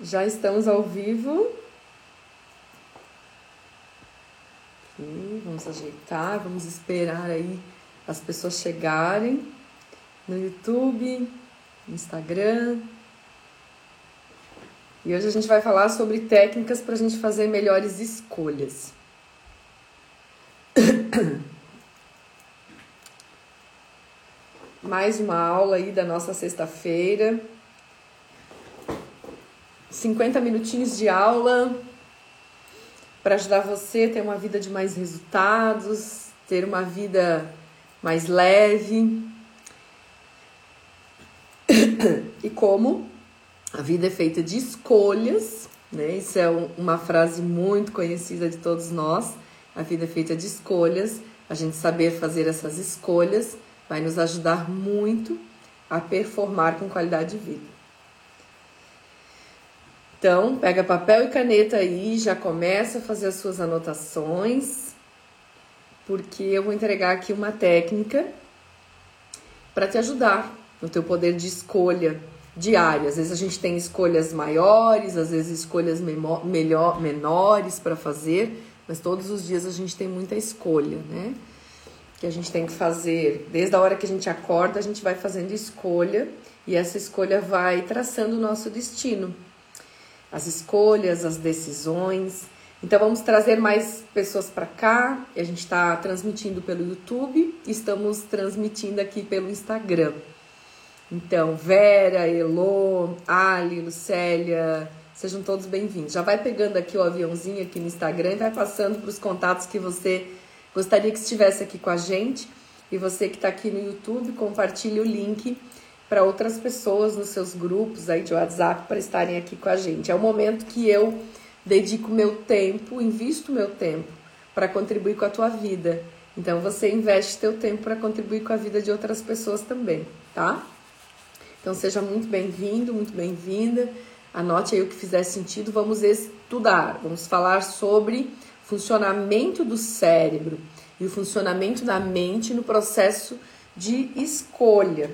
Já estamos ao vivo. Aqui, vamos ajeitar, vamos esperar aí as pessoas chegarem no YouTube, no Instagram. E hoje a gente vai falar sobre técnicas para a gente fazer melhores escolhas. Mais uma aula aí da nossa sexta-feira. 50 minutinhos de aula para ajudar você a ter uma vida de mais resultados, ter uma vida mais leve. e como a vida é feita de escolhas, né? Isso é uma frase muito conhecida de todos nós. A vida é feita de escolhas. A gente saber fazer essas escolhas vai nos ajudar muito a performar com qualidade de vida. Então, pega papel e caneta aí, já começa a fazer as suas anotações, porque eu vou entregar aqui uma técnica para te ajudar no teu poder de escolha diária. Às vezes a gente tem escolhas maiores, às vezes escolhas melhor, menores para fazer, mas todos os dias a gente tem muita escolha, né? Que a gente tem que fazer, desde a hora que a gente acorda, a gente vai fazendo escolha e essa escolha vai traçando o nosso destino as escolhas, as decisões. Então vamos trazer mais pessoas para cá. A gente está transmitindo pelo YouTube, estamos transmitindo aqui pelo Instagram. Então, Vera, Elô, Ali, Lucélia, sejam todos bem-vindos. Já vai pegando aqui o aviãozinho aqui no Instagram e vai passando para os contatos que você gostaria que estivesse aqui com a gente. E você que está aqui no YouTube, compartilhe o link para outras pessoas nos seus grupos aí de WhatsApp para estarem aqui com a gente. É o momento que eu dedico meu tempo, invisto meu tempo para contribuir com a tua vida. Então você investe teu tempo para contribuir com a vida de outras pessoas também, tá? Então seja muito bem-vindo, muito bem-vinda. Anote aí o que fizer sentido. Vamos estudar, vamos falar sobre funcionamento do cérebro e o funcionamento da mente no processo de escolha.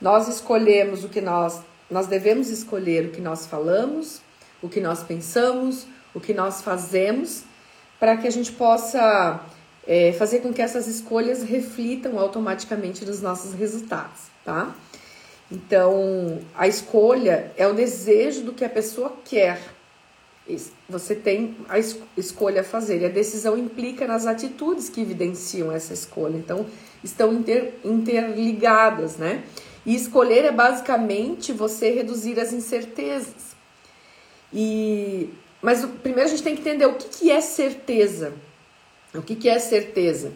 Nós escolhemos o que nós, nós devemos escolher o que nós falamos, o que nós pensamos, o que nós fazemos, para que a gente possa é, fazer com que essas escolhas reflitam automaticamente nos nossos resultados, tá? Então, a escolha é o desejo do que a pessoa quer. Você tem a escolha a fazer, e a decisão implica nas atitudes que evidenciam essa escolha. Então, estão inter, interligadas, né? E escolher é basicamente você reduzir as incertezas. E mas primeiro a gente tem que entender o que, que é certeza. O que, que é certeza?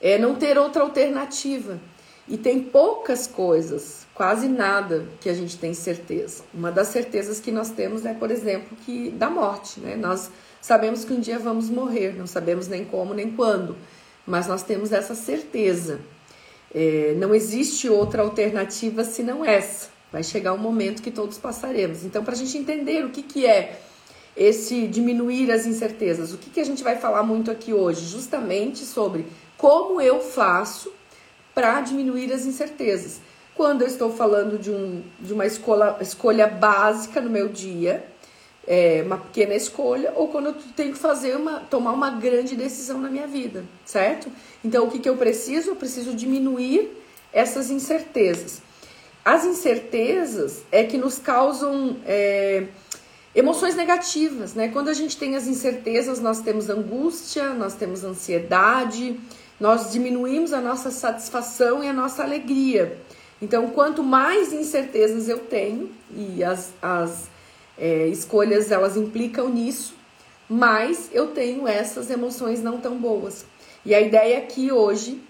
É não ter outra alternativa. E tem poucas coisas, quase nada, que a gente tem certeza. Uma das certezas que nós temos é, por exemplo, que da morte. Né? Nós sabemos que um dia vamos morrer, não sabemos nem como nem quando, mas nós temos essa certeza. É, não existe outra alternativa senão essa. Vai chegar um momento que todos passaremos. Então, para a gente entender o que, que é esse diminuir as incertezas, o que, que a gente vai falar muito aqui hoje? Justamente sobre como eu faço para diminuir as incertezas. Quando eu estou falando de, um, de uma escola, escolha básica no meu dia, é, uma pequena escolha, ou quando eu tenho que fazer uma, tomar uma grande decisão na minha vida, certo? Então, o que, que eu preciso? Eu preciso diminuir essas incertezas. As incertezas é que nos causam é, emoções negativas, né? Quando a gente tem as incertezas, nós temos angústia, nós temos ansiedade, nós diminuímos a nossa satisfação e a nossa alegria. Então, quanto mais incertezas eu tenho, e as, as é, escolhas elas implicam nisso, mas eu tenho essas emoções não tão boas. E a ideia aqui hoje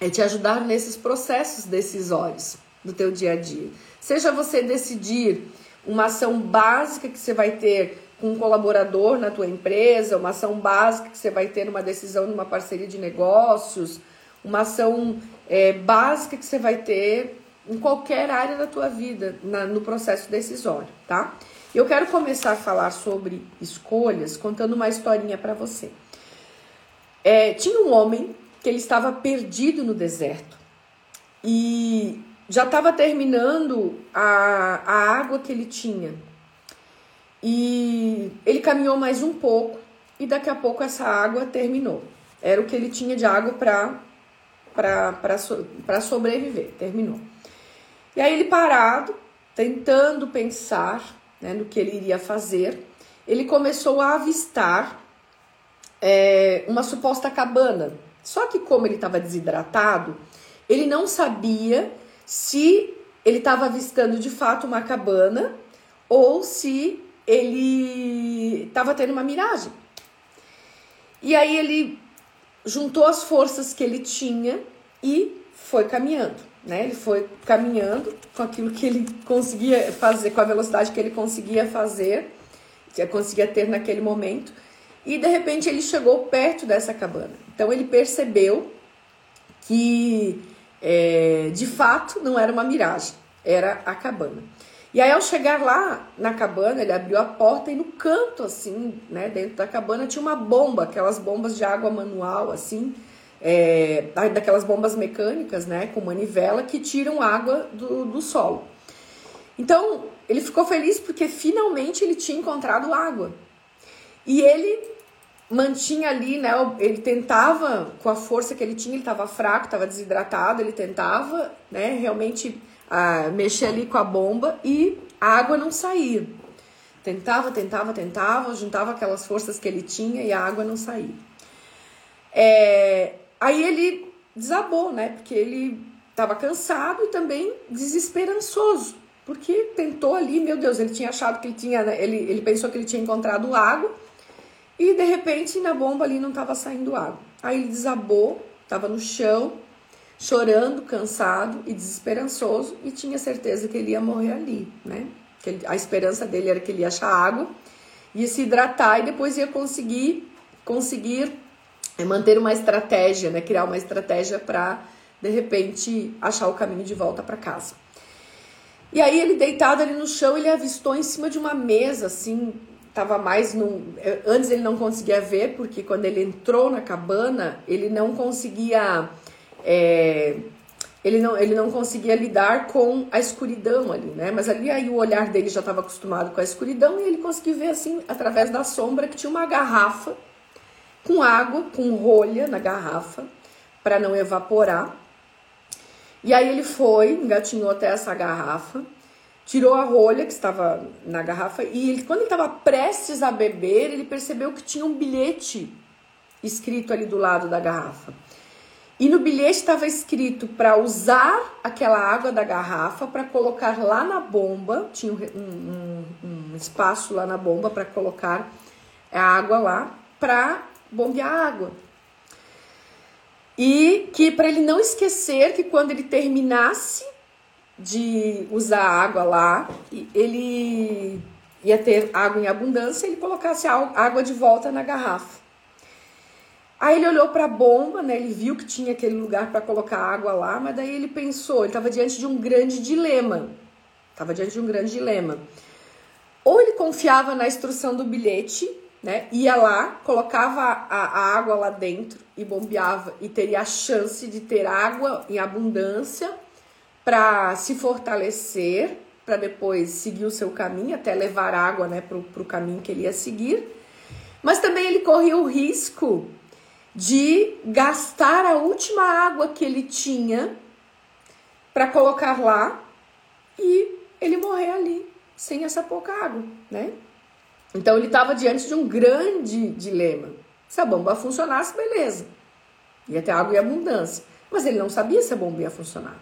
é te ajudar nesses processos decisórios do teu dia a dia. Seja você decidir uma ação básica que você vai ter com um colaborador na tua empresa, uma ação básica que você vai ter numa decisão numa parceria de negócios, uma ação é, básica que você vai ter em qualquer área da tua vida, na, no processo decisório, tá? Eu quero começar a falar sobre escolhas contando uma historinha para você. É, tinha um homem que ele estava perdido no deserto e já estava terminando a, a água que ele tinha. E ele caminhou mais um pouco e daqui a pouco essa água terminou. Era o que ele tinha de água para sobreviver, terminou. E aí ele parado, tentando pensar né, no que ele iria fazer, ele começou a avistar é, uma suposta cabana. Só que como ele estava desidratado, ele não sabia se ele estava avistando de fato uma cabana ou se ele estava tendo uma miragem. E aí ele juntou as forças que ele tinha e foi caminhando, né? Ele foi caminhando com aquilo que ele conseguia fazer, com a velocidade que ele conseguia fazer, que conseguia ter naquele momento. E de repente ele chegou perto dessa cabana. Então ele percebeu que é, de fato não era uma miragem, era a cabana. E aí ao chegar lá na cabana, ele abriu a porta e no canto assim, né, dentro da cabana tinha uma bomba, aquelas bombas de água manual assim, é, daquelas bombas mecânicas, né, com manivela que tiram água do, do solo. Então ele ficou feliz porque finalmente ele tinha encontrado água. E ele mantinha ali, né? Ele tentava, com a força que ele tinha, ele estava fraco, estava desidratado, ele tentava, né? Realmente ah, mexer ali com a bomba e a água não saía. Tentava, tentava, tentava, juntava aquelas forças que ele tinha e a água não saía. É, aí ele desabou, né? Porque ele estava cansado e também desesperançoso, porque tentou ali, meu Deus, ele tinha achado que ele tinha, né? ele, ele pensou que ele tinha encontrado água e de repente na bomba ali não estava saindo água. Aí ele desabou, estava no chão, chorando, cansado e desesperançoso e tinha certeza que ele ia morrer ali, né? Que ele, a esperança dele era que ele ia achar água, ia se hidratar e depois ia conseguir conseguir é, manter uma estratégia, né? Criar uma estratégia para de repente achar o caminho de volta para casa. E aí ele deitado ali no chão, ele avistou em cima de uma mesa assim, estava mais no. Antes ele não conseguia ver, porque quando ele entrou na cabana, ele não conseguia. É, ele, não, ele não conseguia lidar com a escuridão ali, né? Mas ali aí o olhar dele já estava acostumado com a escuridão e ele conseguia ver assim, através da sombra, que tinha uma garrafa com água, com rolha na garrafa, para não evaporar. E aí ele foi, engatinhou até essa garrafa tirou a rolha que estava na garrafa e ele, quando ele estava prestes a beber, ele percebeu que tinha um bilhete escrito ali do lado da garrafa. E no bilhete estava escrito para usar aquela água da garrafa para colocar lá na bomba, tinha um, um, um espaço lá na bomba para colocar a água lá para bombear água. E que para ele não esquecer que quando ele terminasse de usar água lá, ele ia ter água em abundância, ele colocasse a água de volta na garrafa. Aí ele olhou para a bomba, né? Ele viu que tinha aquele lugar para colocar água lá, mas daí ele pensou, ele estava diante de um grande dilema. Estava diante de um grande dilema. Ou ele confiava na instrução do bilhete, né? Ia lá, colocava a, a água lá dentro e bombeava e teria a chance de ter água em abundância para se fortalecer, para depois seguir o seu caminho, até levar água né, para o caminho que ele ia seguir. Mas também ele corria o risco de gastar a última água que ele tinha para colocar lá e ele morrer ali sem essa pouca água, né? Então ele estava diante de um grande dilema. Se a bomba funcionasse, beleza. Ia ter água em abundância. Mas ele não sabia se a bomba ia funcionar.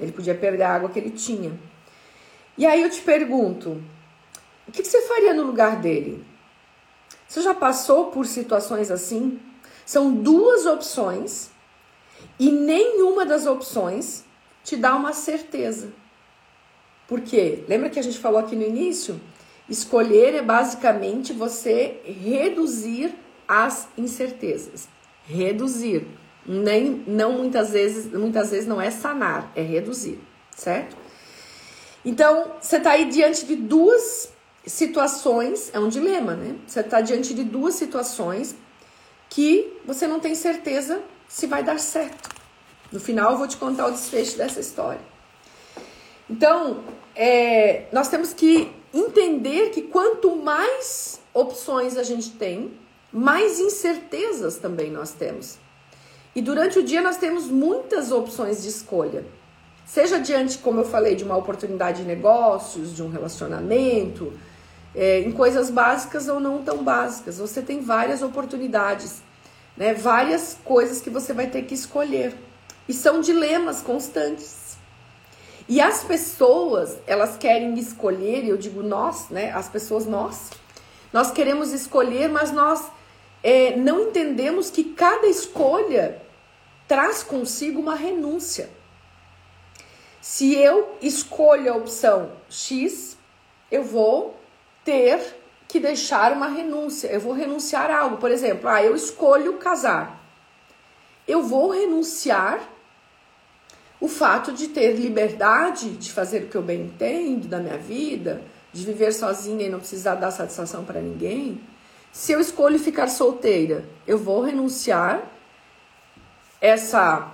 Ele podia perder a água que ele tinha. E aí eu te pergunto: o que você faria no lugar dele? Você já passou por situações assim? São duas opções e nenhuma das opções te dá uma certeza. Por quê? Lembra que a gente falou aqui no início? Escolher é basicamente você reduzir as incertezas. Reduzir. Nem, não muitas vezes, muitas vezes não é sanar, é reduzir, certo? Então, você está aí diante de duas situações, é um dilema, né? Você está diante de duas situações que você não tem certeza se vai dar certo. No final, eu vou te contar o desfecho dessa história. Então, é, nós temos que entender que quanto mais opções a gente tem, mais incertezas também nós temos. E durante o dia nós temos muitas opções de escolha. Seja diante, como eu falei, de uma oportunidade de negócios, de um relacionamento, é, em coisas básicas ou não tão básicas. Você tem várias oportunidades, né? várias coisas que você vai ter que escolher. E são dilemas constantes. E as pessoas, elas querem escolher, eu digo nós, né? As pessoas, nós, nós queremos escolher, mas nós é, não entendemos que cada escolha traz consigo uma renúncia. Se eu escolho a opção X, eu vou ter que deixar uma renúncia. Eu vou renunciar a algo. Por exemplo, ah, eu escolho casar. Eu vou renunciar o fato de ter liberdade de fazer o que eu bem entendo da minha vida, de viver sozinha e não precisar dar satisfação para ninguém. Se eu escolho ficar solteira, eu vou renunciar essa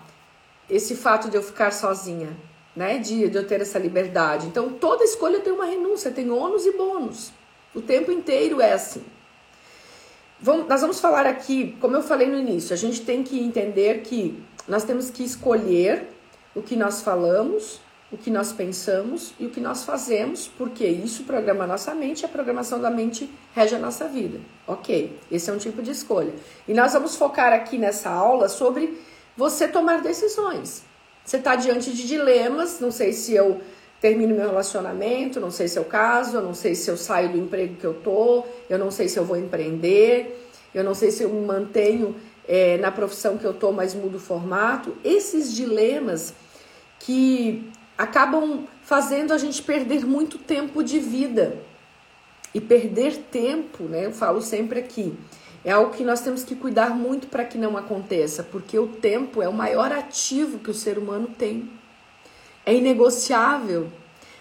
esse fato de eu ficar sozinha, né? De, de eu ter essa liberdade. Então toda escolha tem uma renúncia, tem ônus e bônus. O tempo inteiro é assim. Vamos, nós vamos falar aqui, como eu falei no início, a gente tem que entender que nós temos que escolher o que nós falamos, o que nós pensamos e o que nós fazemos, porque isso programa a nossa mente e a programação da mente rege a nossa vida. Ok, esse é um tipo de escolha. E nós vamos focar aqui nessa aula sobre você tomar decisões. Você está diante de dilemas, não sei se eu termino meu relacionamento, não sei se é o caso, eu não sei se eu saio do emprego que eu tô, eu não sei se eu vou empreender, eu não sei se eu me mantenho é, na profissão que eu tô, mas mudo o formato. Esses dilemas que acabam fazendo a gente perder muito tempo de vida. E perder tempo, né? Eu falo sempre aqui, é algo que nós temos que cuidar muito para que não aconteça, porque o tempo é o maior ativo que o ser humano tem. É inegociável.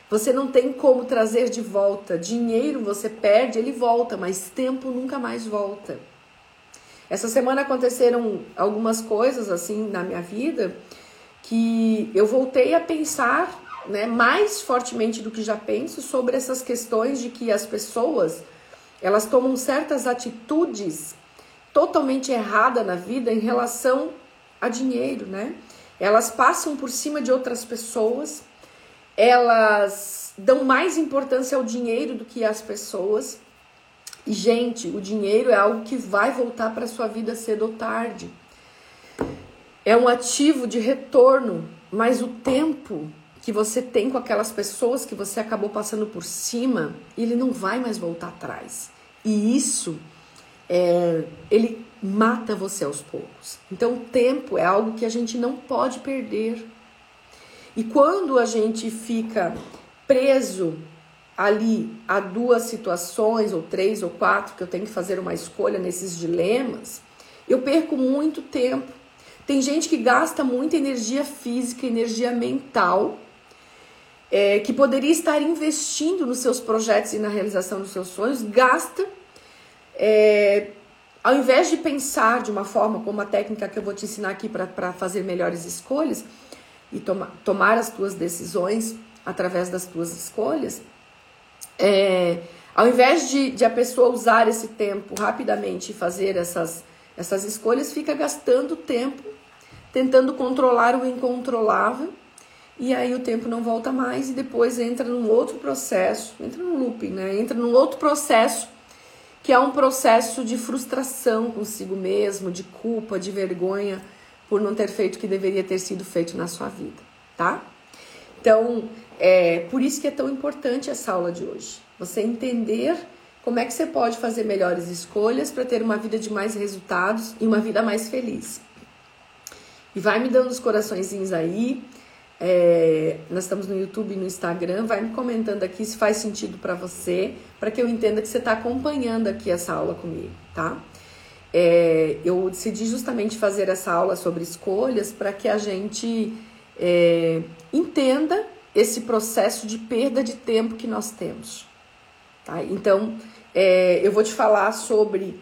Você não tem como trazer de volta. Dinheiro você perde, ele volta, mas tempo nunca mais volta. Essa semana aconteceram algumas coisas assim na minha vida que eu voltei a pensar né, mais fortemente do que já penso sobre essas questões de que as pessoas elas tomam certas atitudes totalmente erradas na vida em relação a dinheiro, né? Elas passam por cima de outras pessoas, elas dão mais importância ao dinheiro do que às pessoas. E gente, o dinheiro é algo que vai voltar para sua vida cedo ou tarde é um ativo de retorno, mas o tempo que você tem com aquelas pessoas que você acabou passando por cima, ele não vai mais voltar atrás. E isso, é, ele mata você aos poucos. Então, o tempo é algo que a gente não pode perder. E quando a gente fica preso ali a duas situações, ou três ou quatro, que eu tenho que fazer uma escolha nesses dilemas, eu perco muito tempo. Tem gente que gasta muita energia física, energia mental, é, que poderia estar investindo nos seus projetos e na realização dos seus sonhos, gasta, é, ao invés de pensar de uma forma como a técnica que eu vou te ensinar aqui para fazer melhores escolhas e toma, tomar as tuas decisões através das tuas escolhas, é, ao invés de, de a pessoa usar esse tempo rapidamente e fazer essas, essas escolhas, fica gastando tempo tentando controlar o incontrolável, e aí o tempo não volta mais e depois entra num outro processo, entra num looping, né? Entra num outro processo que é um processo de frustração consigo mesmo, de culpa, de vergonha por não ter feito o que deveria ter sido feito na sua vida, tá? Então, é por isso que é tão importante essa aula de hoje. Você entender como é que você pode fazer melhores escolhas para ter uma vida de mais resultados e uma vida mais feliz. E vai me dando os coraçõezinhos aí. É, nós estamos no YouTube e no Instagram. Vai me comentando aqui se faz sentido para você, para que eu entenda que você está acompanhando aqui essa aula comigo, tá? É, eu decidi justamente fazer essa aula sobre escolhas para que a gente é, entenda esse processo de perda de tempo que nós temos. Tá? Então, é, eu vou te falar sobre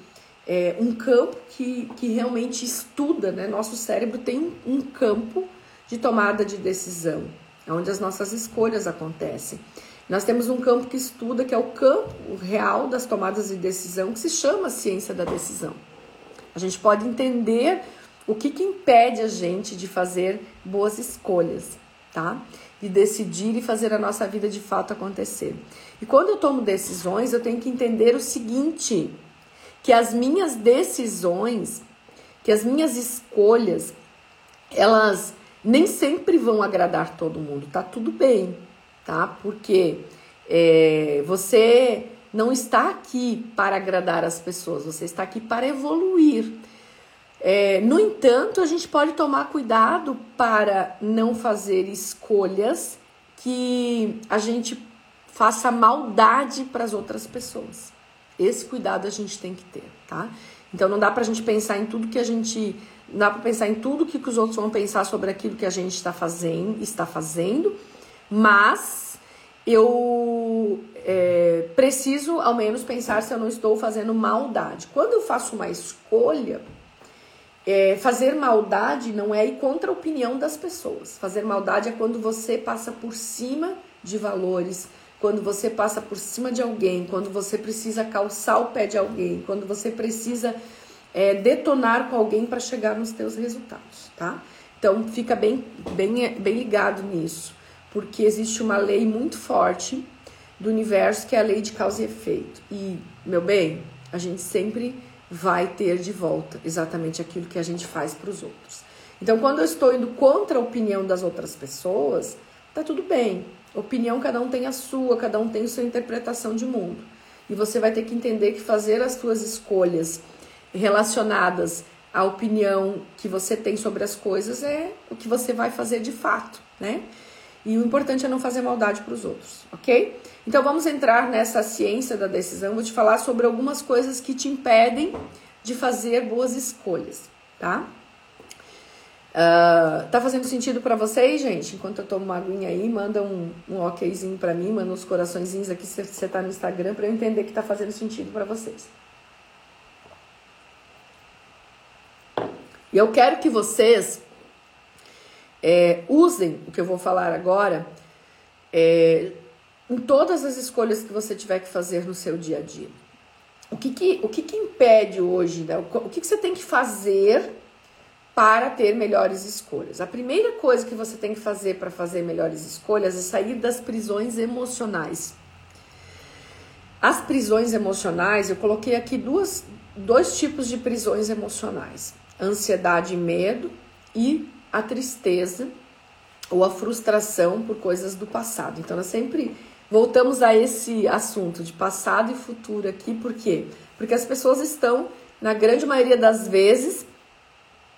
é, um campo que, que realmente estuda, né? Nosso cérebro tem um campo de tomada de decisão, onde as nossas escolhas acontecem. Nós temos um campo que estuda, que é o campo real das tomadas de decisão, que se chama ciência da decisão. A gente pode entender o que, que impede a gente de fazer boas escolhas, tá? De decidir e fazer a nossa vida de fato acontecer. E quando eu tomo decisões, eu tenho que entender o seguinte: que as minhas decisões, que as minhas escolhas, elas nem sempre vão agradar todo mundo, tá tudo bem, tá? Porque é, você não está aqui para agradar as pessoas, você está aqui para evoluir. É, no entanto, a gente pode tomar cuidado para não fazer escolhas que a gente faça maldade para as outras pessoas. Esse cuidado a gente tem que ter, tá? Então não dá para a gente pensar em tudo que a gente não dá para pensar em tudo que os outros vão pensar sobre aquilo que a gente está fazendo, está fazendo, mas eu é, preciso ao menos pensar se eu não estou fazendo maldade. Quando eu faço uma escolha, é, fazer maldade não é ir contra a opinião das pessoas. Fazer maldade é quando você passa por cima de valores, quando você passa por cima de alguém, quando você precisa calçar o pé de alguém, quando você precisa é, detonar com alguém para chegar nos teus resultados, tá? Então fica bem, bem, bem ligado nisso, porque existe uma lei muito forte do universo que é a lei de causa e efeito. E, meu bem, a gente sempre vai ter de volta exatamente aquilo que a gente faz para os outros. Então, quando eu estou indo contra a opinião das outras pessoas, tá tudo bem. Opinião, cada um tem a sua, cada um tem a sua interpretação de mundo. E você vai ter que entender que fazer as suas escolhas relacionadas à opinião que você tem sobre as coisas é o que você vai fazer de fato, né? E o importante é não fazer maldade para os outros, ok? Então vamos entrar nessa ciência da decisão. Vou te falar sobre algumas coisas que te impedem de fazer boas escolhas, tá? Uh, tá fazendo sentido para vocês, gente? Enquanto eu tomo uma aguinha aí, manda um, um okzinho para mim, manda uns coraçõezinhos aqui se você tá no Instagram para eu entender que tá fazendo sentido para vocês. E eu quero que vocês é, usem o que eu vou falar agora é, em todas as escolhas que você tiver que fazer no seu dia a dia. O que, que, o que, que impede hoje, né? o que, que você tem que fazer para ter melhores escolhas? A primeira coisa que você tem que fazer para fazer melhores escolhas é sair das prisões emocionais. As prisões emocionais, eu coloquei aqui duas, dois tipos de prisões emocionais: ansiedade e medo e a tristeza ou a frustração por coisas do passado. Então, nós sempre voltamos a esse assunto de passado e futuro aqui, por quê? Porque as pessoas estão, na grande maioria das vezes,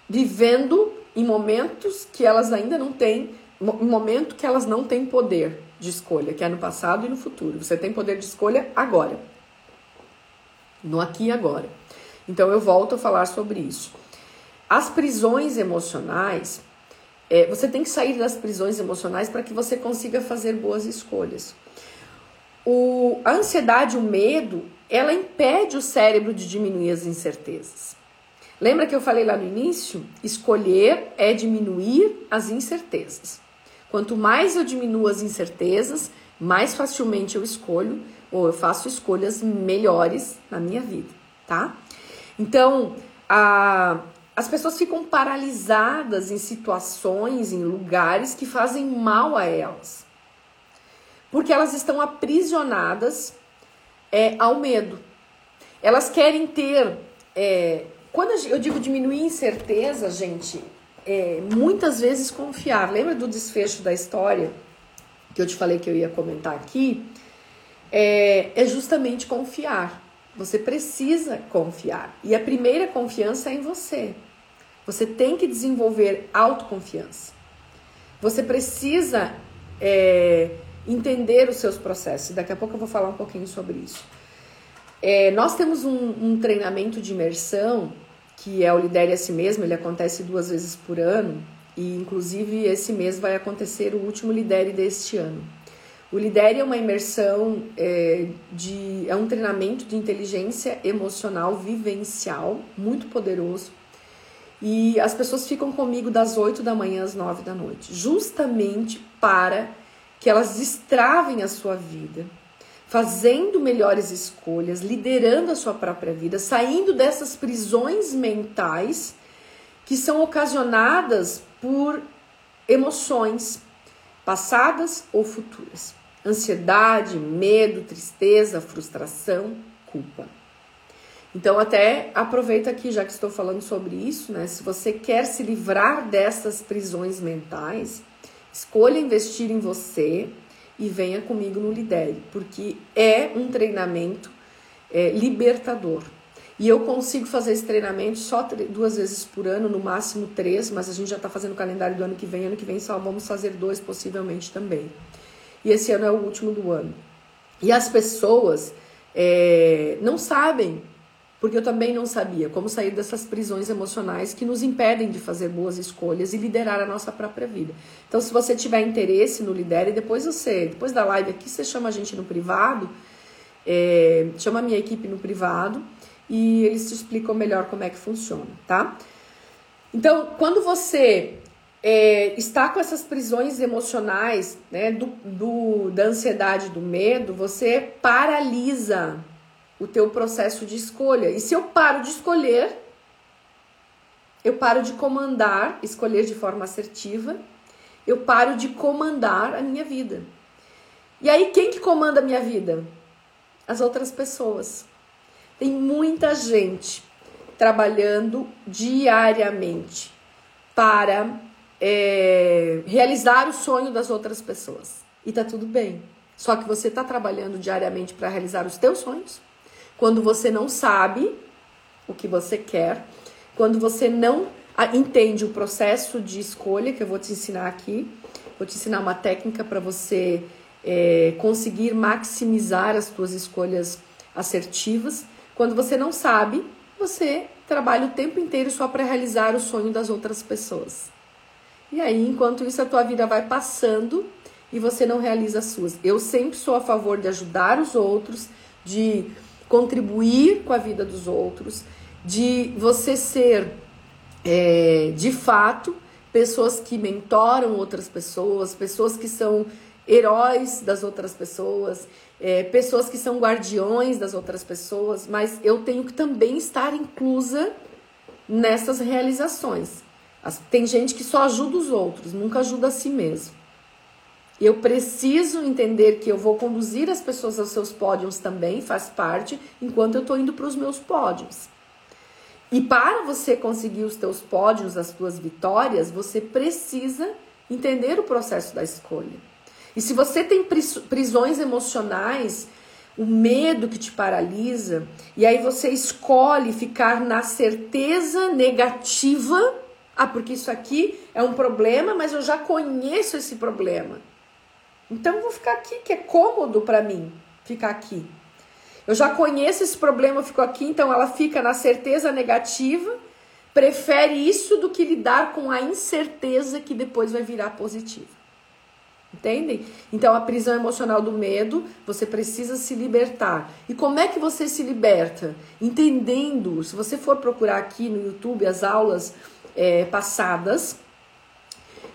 vivendo em momentos que elas ainda não têm, em momento que elas não têm poder de escolha, que é no passado e no futuro. Você tem poder de escolha agora. No aqui e agora. Então eu volto a falar sobre isso. As prisões emocionais, é, você tem que sair das prisões emocionais para que você consiga fazer boas escolhas. O, a ansiedade, o medo, ela impede o cérebro de diminuir as incertezas. Lembra que eu falei lá no início? Escolher é diminuir as incertezas. Quanto mais eu diminuo as incertezas, mais facilmente eu escolho ou eu faço escolhas melhores na minha vida, tá? Então, a, as pessoas ficam paralisadas em situações, em lugares que fazem mal a elas. Porque elas estão aprisionadas é, ao medo. Elas querem ter. É, quando eu digo diminuir incerteza, gente, é, muitas vezes confiar. Lembra do desfecho da história que eu te falei que eu ia comentar aqui? É, é justamente confiar. Você precisa confiar. E a primeira confiança é em você. Você tem que desenvolver autoconfiança. Você precisa é, entender os seus processos. Daqui a pouco eu vou falar um pouquinho sobre isso. É, nós temos um, um, treinamento de imersão que é o Lidere a Si Mesmo, ele acontece duas vezes por ano e inclusive esse mês vai acontecer o último Lidere deste ano. O Lidere é uma imersão é, de é um treinamento de inteligência emocional vivencial muito poderoso e as pessoas ficam comigo das 8 da manhã às 9 da noite, justamente para que elas destravem a sua vida, fazendo melhores escolhas, liderando a sua própria vida, saindo dessas prisões mentais que são ocasionadas por emoções passadas ou futuras. Ansiedade, medo, tristeza, frustração, culpa. Então, até aproveita aqui, já que estou falando sobre isso, né? Se você quer se livrar dessas prisões mentais, escolha investir em você e venha comigo no Lidere, porque é um treinamento é, libertador. E eu consigo fazer esse treinamento só duas vezes por ano, no máximo três, mas a gente já está fazendo o calendário do ano que vem. Ano que vem só vamos fazer dois, possivelmente também. E esse ano é o último do ano. E as pessoas é, não sabem porque eu também não sabia como sair dessas prisões emocionais que nos impedem de fazer boas escolhas e liderar a nossa própria vida. Então, se você tiver interesse no Lidere, depois você, depois da live aqui, você chama a gente no privado, é, chama a minha equipe no privado e eles te explicam melhor como é que funciona, tá? Então, quando você é, está com essas prisões emocionais, né, do, do, da ansiedade, do medo, você paralisa o teu processo de escolha. E se eu paro de escolher, eu paro de comandar, escolher de forma assertiva, eu paro de comandar a minha vida. E aí quem que comanda a minha vida? As outras pessoas. Tem muita gente trabalhando diariamente para é, realizar o sonho das outras pessoas. E tá tudo bem. Só que você está trabalhando diariamente para realizar os teus sonhos quando você não sabe o que você quer, quando você não entende o processo de escolha que eu vou te ensinar aqui, vou te ensinar uma técnica para você é, conseguir maximizar as suas escolhas assertivas. Quando você não sabe, você trabalha o tempo inteiro só para realizar o sonho das outras pessoas. E aí, enquanto isso, a tua vida vai passando e você não realiza as suas. Eu sempre sou a favor de ajudar os outros, de contribuir com a vida dos outros, de você ser, é, de fato, pessoas que mentoram outras pessoas, pessoas que são heróis das outras pessoas, é, pessoas que são guardiões das outras pessoas, mas eu tenho que também estar inclusa nessas realizações. Tem gente que só ajuda os outros, nunca ajuda a si mesmo. Eu preciso entender que eu vou conduzir as pessoas aos seus pódios também, faz parte, enquanto eu estou indo para os meus pódios. E para você conseguir os teus pódios, as tuas vitórias, você precisa entender o processo da escolha. E se você tem prisões emocionais, o medo que te paralisa, e aí você escolhe ficar na certeza negativa, ah, porque isso aqui é um problema, mas eu já conheço esse problema. Então eu vou ficar aqui, que é cômodo para mim ficar aqui. Eu já conheço esse problema, eu fico aqui, então ela fica na certeza negativa, prefere isso do que lidar com a incerteza que depois vai virar positiva. Entendem? Então a prisão emocional do medo, você precisa se libertar. E como é que você se liberta? Entendendo, se você for procurar aqui no YouTube as aulas é, passadas,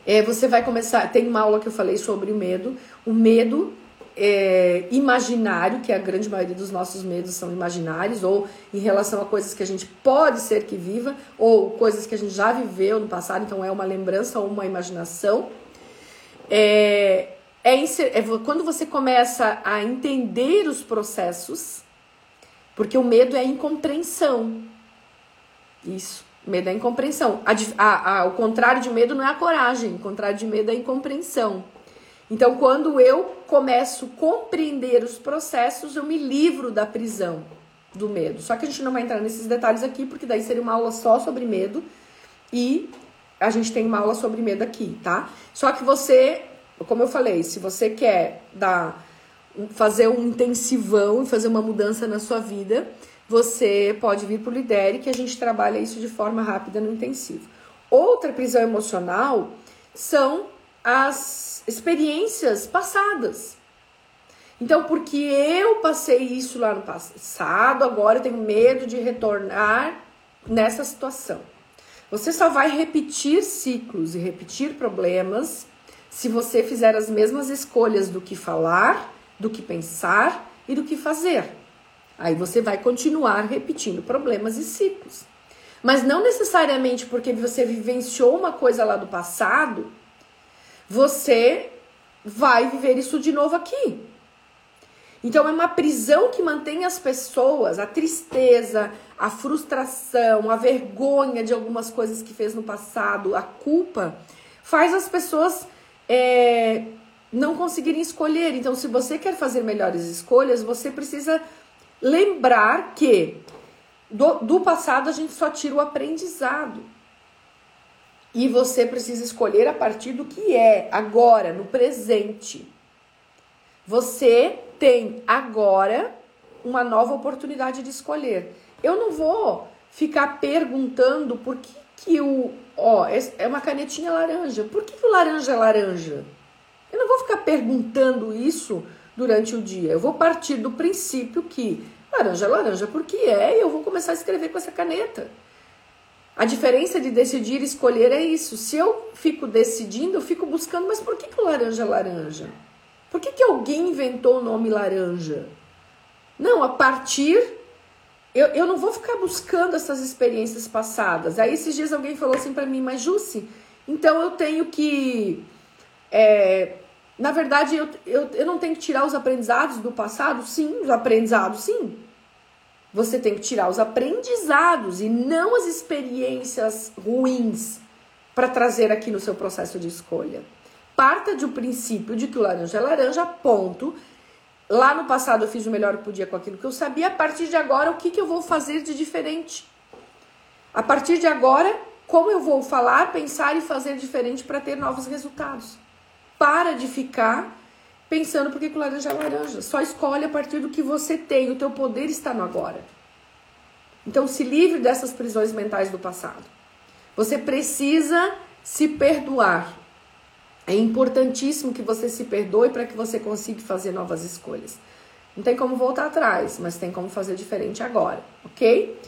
é, você vai começar. Tem uma aula que eu falei sobre o medo. O medo é, imaginário, que a grande maioria dos nossos medos são imaginários, ou em relação a coisas que a gente pode ser que viva, ou coisas que a gente já viveu no passado, então é uma lembrança ou uma imaginação. É, é, é quando você começa a entender os processos, porque o medo é incompreensão. Isso. Medo é incompreensão. A, a, a, o contrário de medo não é a coragem, o contrário de medo é a incompreensão. Então, quando eu começo a compreender os processos, eu me livro da prisão do medo. Só que a gente não vai entrar nesses detalhes aqui, porque daí seria uma aula só sobre medo e a gente tem uma aula sobre medo aqui, tá? Só que você, como eu falei, se você quer dar, fazer um intensivão e fazer uma mudança na sua vida, você pode vir para o Lidere, que a gente trabalha isso de forma rápida no intensivo. Outra prisão emocional são as experiências passadas. Então, porque eu passei isso lá no passado, agora eu tenho medo de retornar nessa situação. Você só vai repetir ciclos e repetir problemas se você fizer as mesmas escolhas do que falar, do que pensar e do que fazer. Aí você vai continuar repetindo problemas e ciclos. Mas não necessariamente porque você vivenciou uma coisa lá do passado, você vai viver isso de novo aqui. Então é uma prisão que mantém as pessoas, a tristeza, a frustração, a vergonha de algumas coisas que fez no passado, a culpa, faz as pessoas é, não conseguirem escolher. Então, se você quer fazer melhores escolhas, você precisa lembrar que do, do passado a gente só tira o aprendizado. E você precisa escolher a partir do que é agora, no presente. Você tem agora uma nova oportunidade de escolher. Eu não vou ficar perguntando por que, que o. Ó, é uma canetinha laranja. Por que, que o laranja é laranja? Eu não vou ficar perguntando isso durante o dia. Eu vou partir do princípio que laranja laranja porque é e eu vou começar a escrever com essa caneta. A diferença de decidir e escolher é isso. Se eu fico decidindo, eu fico buscando, mas por que, que o laranja é laranja? Por que, que alguém inventou o nome laranja? Não, a partir. Eu, eu não vou ficar buscando essas experiências passadas. Aí esses dias alguém falou assim para mim, mas Jussi, então eu tenho que. É, na verdade, eu, eu, eu não tenho que tirar os aprendizados do passado? Sim, os aprendizados, sim. Você tem que tirar os aprendizados e não as experiências ruins para trazer aqui no seu processo de escolha. Parta de um princípio de que o laranja é laranja, ponto. Lá no passado eu fiz o melhor que podia com aquilo que eu sabia. A partir de agora, o que, que eu vou fazer de diferente? A partir de agora, como eu vou falar, pensar e fazer diferente para ter novos resultados? Para de ficar pensando por que o laranja é laranja. Só escolhe a partir do que você tem. O teu poder está no agora. Então se livre dessas prisões mentais do passado. Você precisa se perdoar. É importantíssimo que você se perdoe para que você consiga fazer novas escolhas. Não tem como voltar atrás, mas tem como fazer diferente agora, ok?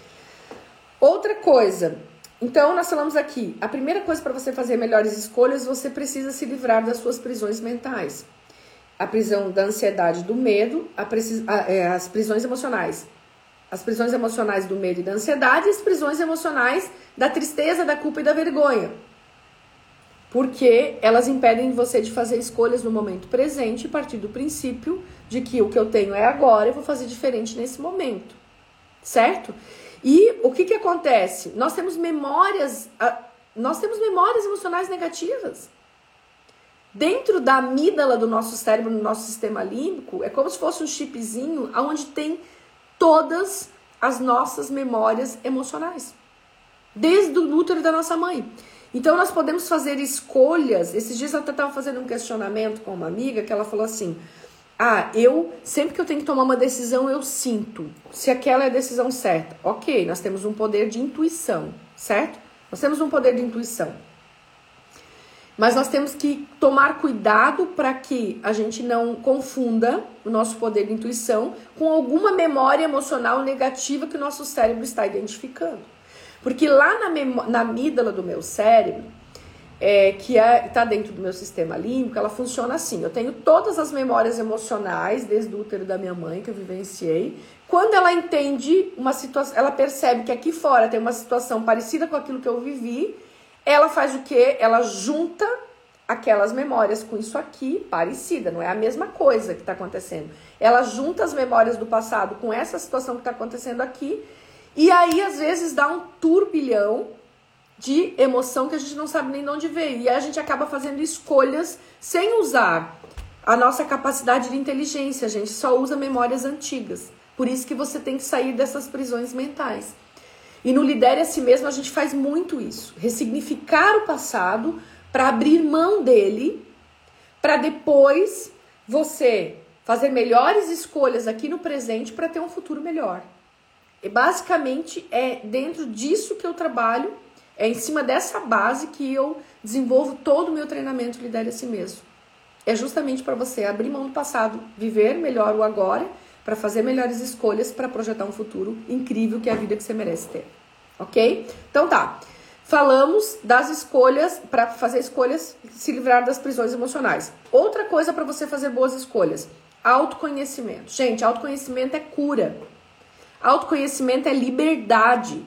Outra coisa. Então, nós falamos aqui: a primeira coisa para você fazer melhores escolhas, você precisa se livrar das suas prisões mentais a prisão da ansiedade do medo, a, a, é, as prisões emocionais. As prisões emocionais do medo e da ansiedade e as prisões emocionais da tristeza, da culpa e da vergonha. Porque elas impedem você de fazer escolhas no momento presente, a partir do princípio de que o que eu tenho é agora, eu vou fazer diferente nesse momento. Certo? E o que, que acontece? Nós temos memórias, nós temos memórias emocionais negativas. Dentro da amígdala do nosso cérebro, no nosso sistema límbico, é como se fosse um chipzinho onde tem todas as nossas memórias emocionais. Desde o útero da nossa mãe. Então nós podemos fazer escolhas. Esses dias eu até estava fazendo um questionamento com uma amiga que ela falou assim: Ah, eu sempre que eu tenho que tomar uma decisão, eu sinto se aquela é a decisão certa. Ok, nós temos um poder de intuição, certo? Nós temos um poder de intuição. Mas nós temos que tomar cuidado para que a gente não confunda o nosso poder de intuição com alguma memória emocional negativa que o nosso cérebro está identificando. Porque lá na, na amígdala do meu cérebro, é, que está é, tá dentro do meu sistema límbico, ela funciona assim. Eu tenho todas as memórias emocionais desde o útero da minha mãe que eu vivenciei. Quando ela entende uma situação, ela percebe que aqui fora tem uma situação parecida com aquilo que eu vivi, ela faz o que? Ela junta aquelas memórias com isso aqui, parecida, não é a mesma coisa que está acontecendo. Ela junta as memórias do passado com essa situação que está acontecendo aqui, e aí às vezes dá um turbilhão de emoção que a gente não sabe nem de onde veio. E a gente acaba fazendo escolhas sem usar a nossa capacidade de inteligência, a gente só usa memórias antigas. Por isso que você tem que sair dessas prisões mentais. E no Lidere a Si Mesmo a gente faz muito isso. Ressignificar o passado para abrir mão dele, para depois você fazer melhores escolhas aqui no presente para ter um futuro melhor. E basicamente é dentro disso que eu trabalho, é em cima dessa base que eu desenvolvo todo o meu treinamento Lidere a Si Mesmo. É justamente para você abrir mão do passado, viver melhor o agora para fazer melhores escolhas para projetar um futuro incrível que é a vida que você merece ter. Ok? Então tá. Falamos das escolhas para fazer escolhas, se livrar das prisões emocionais. Outra coisa para você fazer boas escolhas: autoconhecimento. Gente, autoconhecimento é cura. Autoconhecimento é liberdade.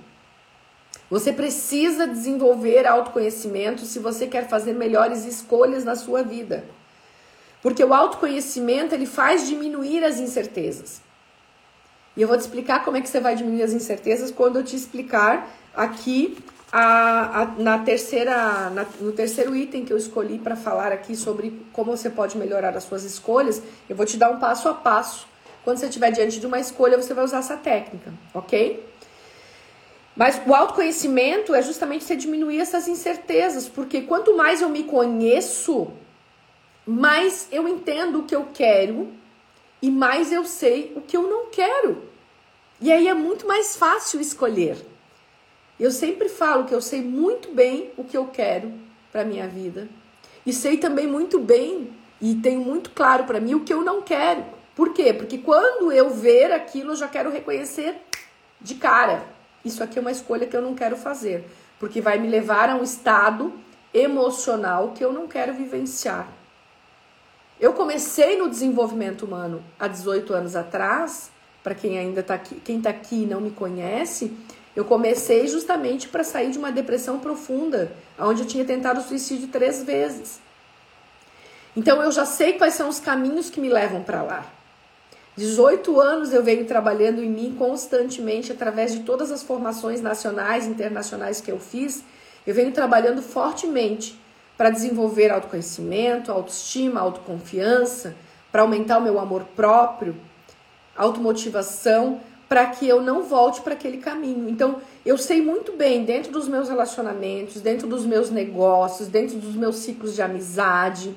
Você precisa desenvolver autoconhecimento se você quer fazer melhores escolhas na sua vida. Porque o autoconhecimento ele faz diminuir as incertezas. E eu vou te explicar como é que você vai diminuir as incertezas quando eu te explicar aqui a, a, na terceira, na, no terceiro item que eu escolhi para falar aqui sobre como você pode melhorar as suas escolhas, eu vou te dar um passo a passo. Quando você estiver diante de uma escolha, você vai usar essa técnica, ok? Mas o autoconhecimento é justamente você diminuir essas incertezas, porque quanto mais eu me conheço, mais eu entendo o que eu quero e mais eu sei o que eu não quero. E aí é muito mais fácil escolher. Eu sempre falo que eu sei muito bem o que eu quero para minha vida e sei também muito bem e tenho muito claro para mim o que eu não quero. Por quê? Porque quando eu ver aquilo, eu já quero reconhecer de cara. Isso aqui é uma escolha que eu não quero fazer, porque vai me levar a um estado emocional que eu não quero vivenciar. Eu comecei no desenvolvimento humano há 18 anos atrás, para quem ainda está aqui, quem está aqui e não me conhece, eu comecei justamente para sair de uma depressão profunda, onde eu tinha tentado suicídio três vezes. Então eu já sei quais são os caminhos que me levam para lá. 18 anos eu venho trabalhando em mim constantemente através de todas as formações nacionais e internacionais que eu fiz. Eu venho trabalhando fortemente para desenvolver autoconhecimento, autoestima, autoconfiança, para aumentar o meu amor próprio, automotivação, para que eu não volte para aquele caminho. Então, eu sei muito bem, dentro dos meus relacionamentos, dentro dos meus negócios, dentro dos meus ciclos de amizade,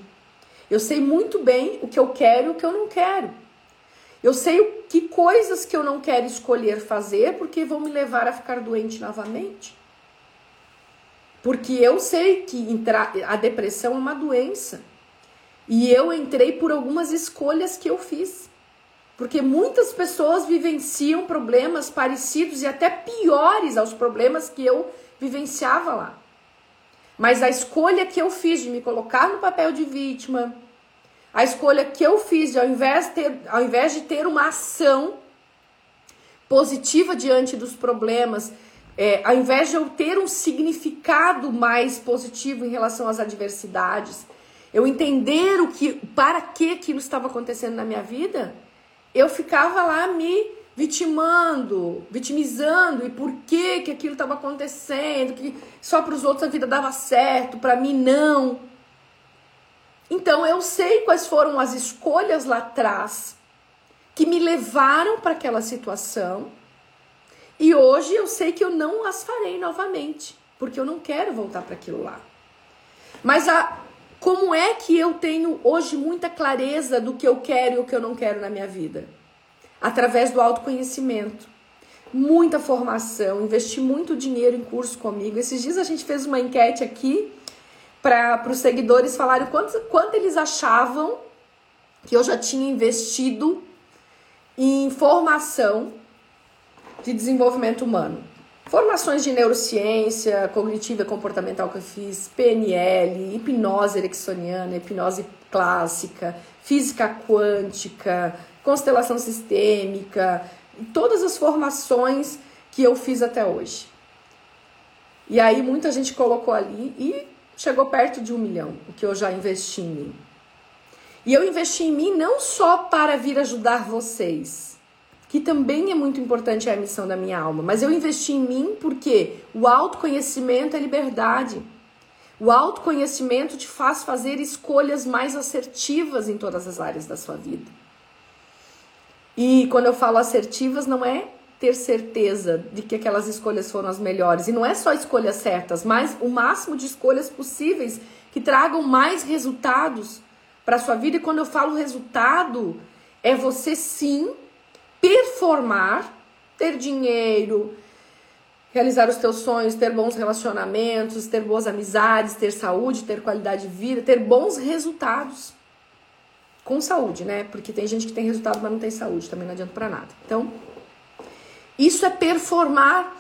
eu sei muito bem o que eu quero e o que eu não quero. Eu sei o que coisas que eu não quero escolher fazer porque vão me levar a ficar doente novamente. Porque eu sei que entrar, a depressão é uma doença. E eu entrei por algumas escolhas que eu fiz. Porque muitas pessoas vivenciam problemas parecidos e até piores aos problemas que eu vivenciava lá. Mas a escolha que eu fiz de me colocar no papel de vítima, a escolha que eu fiz de ao invés de ter, ao invés de ter uma ação positiva diante dos problemas, é, ao invés de eu ter um significado mais positivo em relação às adversidades, eu entender o que, para que aquilo estava acontecendo na minha vida, eu ficava lá me vitimando, vitimizando e por que que aquilo estava acontecendo, que só para os outros a vida dava certo, para mim não. Então eu sei quais foram as escolhas lá atrás que me levaram para aquela situação. E hoje eu sei que eu não as farei novamente, porque eu não quero voltar para aquilo lá. Mas a como é que eu tenho hoje muita clareza do que eu quero e o que eu não quero na minha vida? Através do autoconhecimento. Muita formação, investi muito dinheiro em curso comigo. Esses dias a gente fez uma enquete aqui para os seguidores falarem quanto, quanto eles achavam que eu já tinha investido em formação de desenvolvimento humano. Formações de neurociência, cognitiva e comportamental que eu fiz, PNL, hipnose ericksoniana, hipnose clássica, física quântica, constelação sistêmica, todas as formações que eu fiz até hoje. E aí muita gente colocou ali e chegou perto de um milhão, o que eu já investi em mim. E eu investi em mim não só para vir ajudar vocês, que também é muito importante é a missão da minha alma. Mas eu investi em mim porque o autoconhecimento é liberdade. O autoconhecimento te faz fazer escolhas mais assertivas em todas as áreas da sua vida. E quando eu falo assertivas, não é ter certeza de que aquelas escolhas foram as melhores. E não é só escolhas certas, mas o máximo de escolhas possíveis que tragam mais resultados para sua vida. E quando eu falo resultado, é você sim performar, ter dinheiro, realizar os teus sonhos, ter bons relacionamentos, ter boas amizades, ter saúde, ter qualidade de vida, ter bons resultados. Com saúde, né? Porque tem gente que tem resultado, mas não tem saúde, também não adianta para nada. Então, isso é performar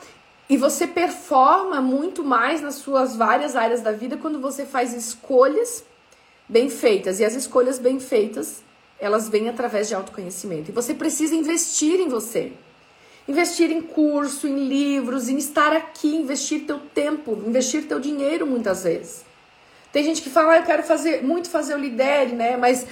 E você performa muito mais nas suas várias áreas da vida quando você faz escolhas bem feitas. E as escolhas bem feitas, elas vêm através de autoconhecimento. E você precisa investir em você. Investir em curso, em livros, em estar aqui, investir teu tempo, investir teu dinheiro muitas vezes. Tem gente que fala, ah, eu quero fazer muito fazer o lidere, né? Mas,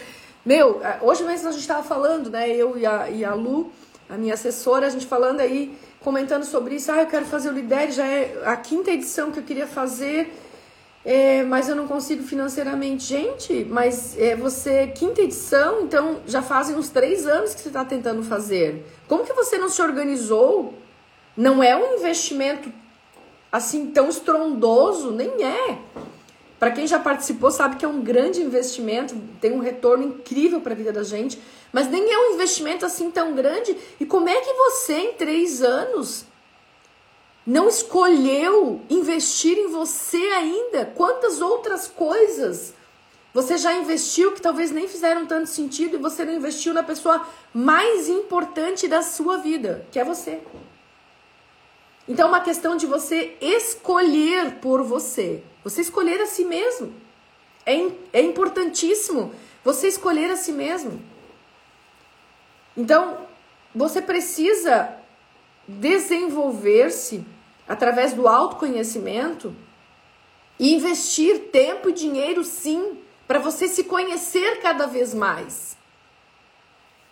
meu, hoje mesmo a gente estava falando, né? Eu e a, e a Lu, a minha assessora, a gente falando aí comentando sobre isso. Ah, eu quero fazer o Lidere, já é a quinta edição que eu queria fazer, é, mas eu não consigo financeiramente. Gente, mas é, você, quinta edição, então já fazem uns três anos que você está tentando fazer. Como que você não se organizou? Não é um investimento assim tão estrondoso, nem é. Para quem já participou, sabe que é um grande investimento, tem um retorno incrível para a vida da gente, mas nem é um investimento assim tão grande. E como é que você, em três anos, não escolheu investir em você ainda? Quantas outras coisas você já investiu que talvez nem fizeram tanto sentido e você não investiu na pessoa mais importante da sua vida, que é você? Então é uma questão de você escolher por você. Você escolher a si mesmo. É, é importantíssimo você escolher a si mesmo. Então, você precisa desenvolver-se através do autoconhecimento e investir tempo e dinheiro, sim, para você se conhecer cada vez mais.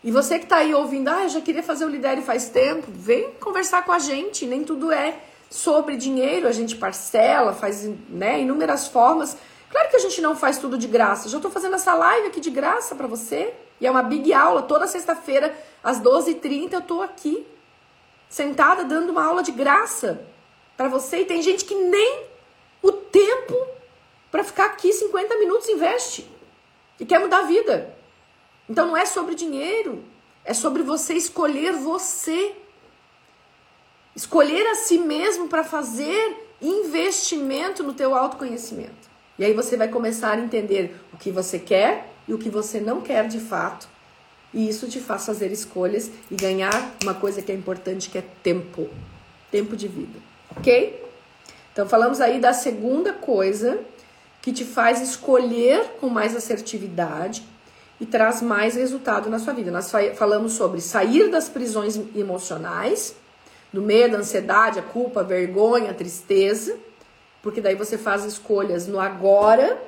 E você que está aí ouvindo, ah, eu já queria fazer o Lidere faz tempo, vem conversar com a gente. Nem tudo é sobre dinheiro, a gente parcela, faz né, inúmeras formas. Claro que a gente não faz tudo de graça. Já estou fazendo essa live aqui de graça para você. E é uma big aula. Toda sexta-feira, às 12h30, eu estou aqui, sentada, dando uma aula de graça para você. E tem gente que nem o tempo para ficar aqui 50 minutos investe. E quer mudar a vida. Então não é sobre dinheiro, é sobre você escolher você. Escolher a si mesmo para fazer investimento no teu autoconhecimento. E aí você vai começar a entender o que você quer e o que você não quer de fato. E isso te faz fazer escolhas e ganhar uma coisa que é importante, que é tempo. Tempo de vida, ok? Então falamos aí da segunda coisa que te faz escolher com mais assertividade e traz mais resultado na sua vida. Nós falamos sobre sair das prisões emocionais, do medo, a ansiedade, a culpa, a vergonha, a tristeza, porque daí você faz escolhas no agora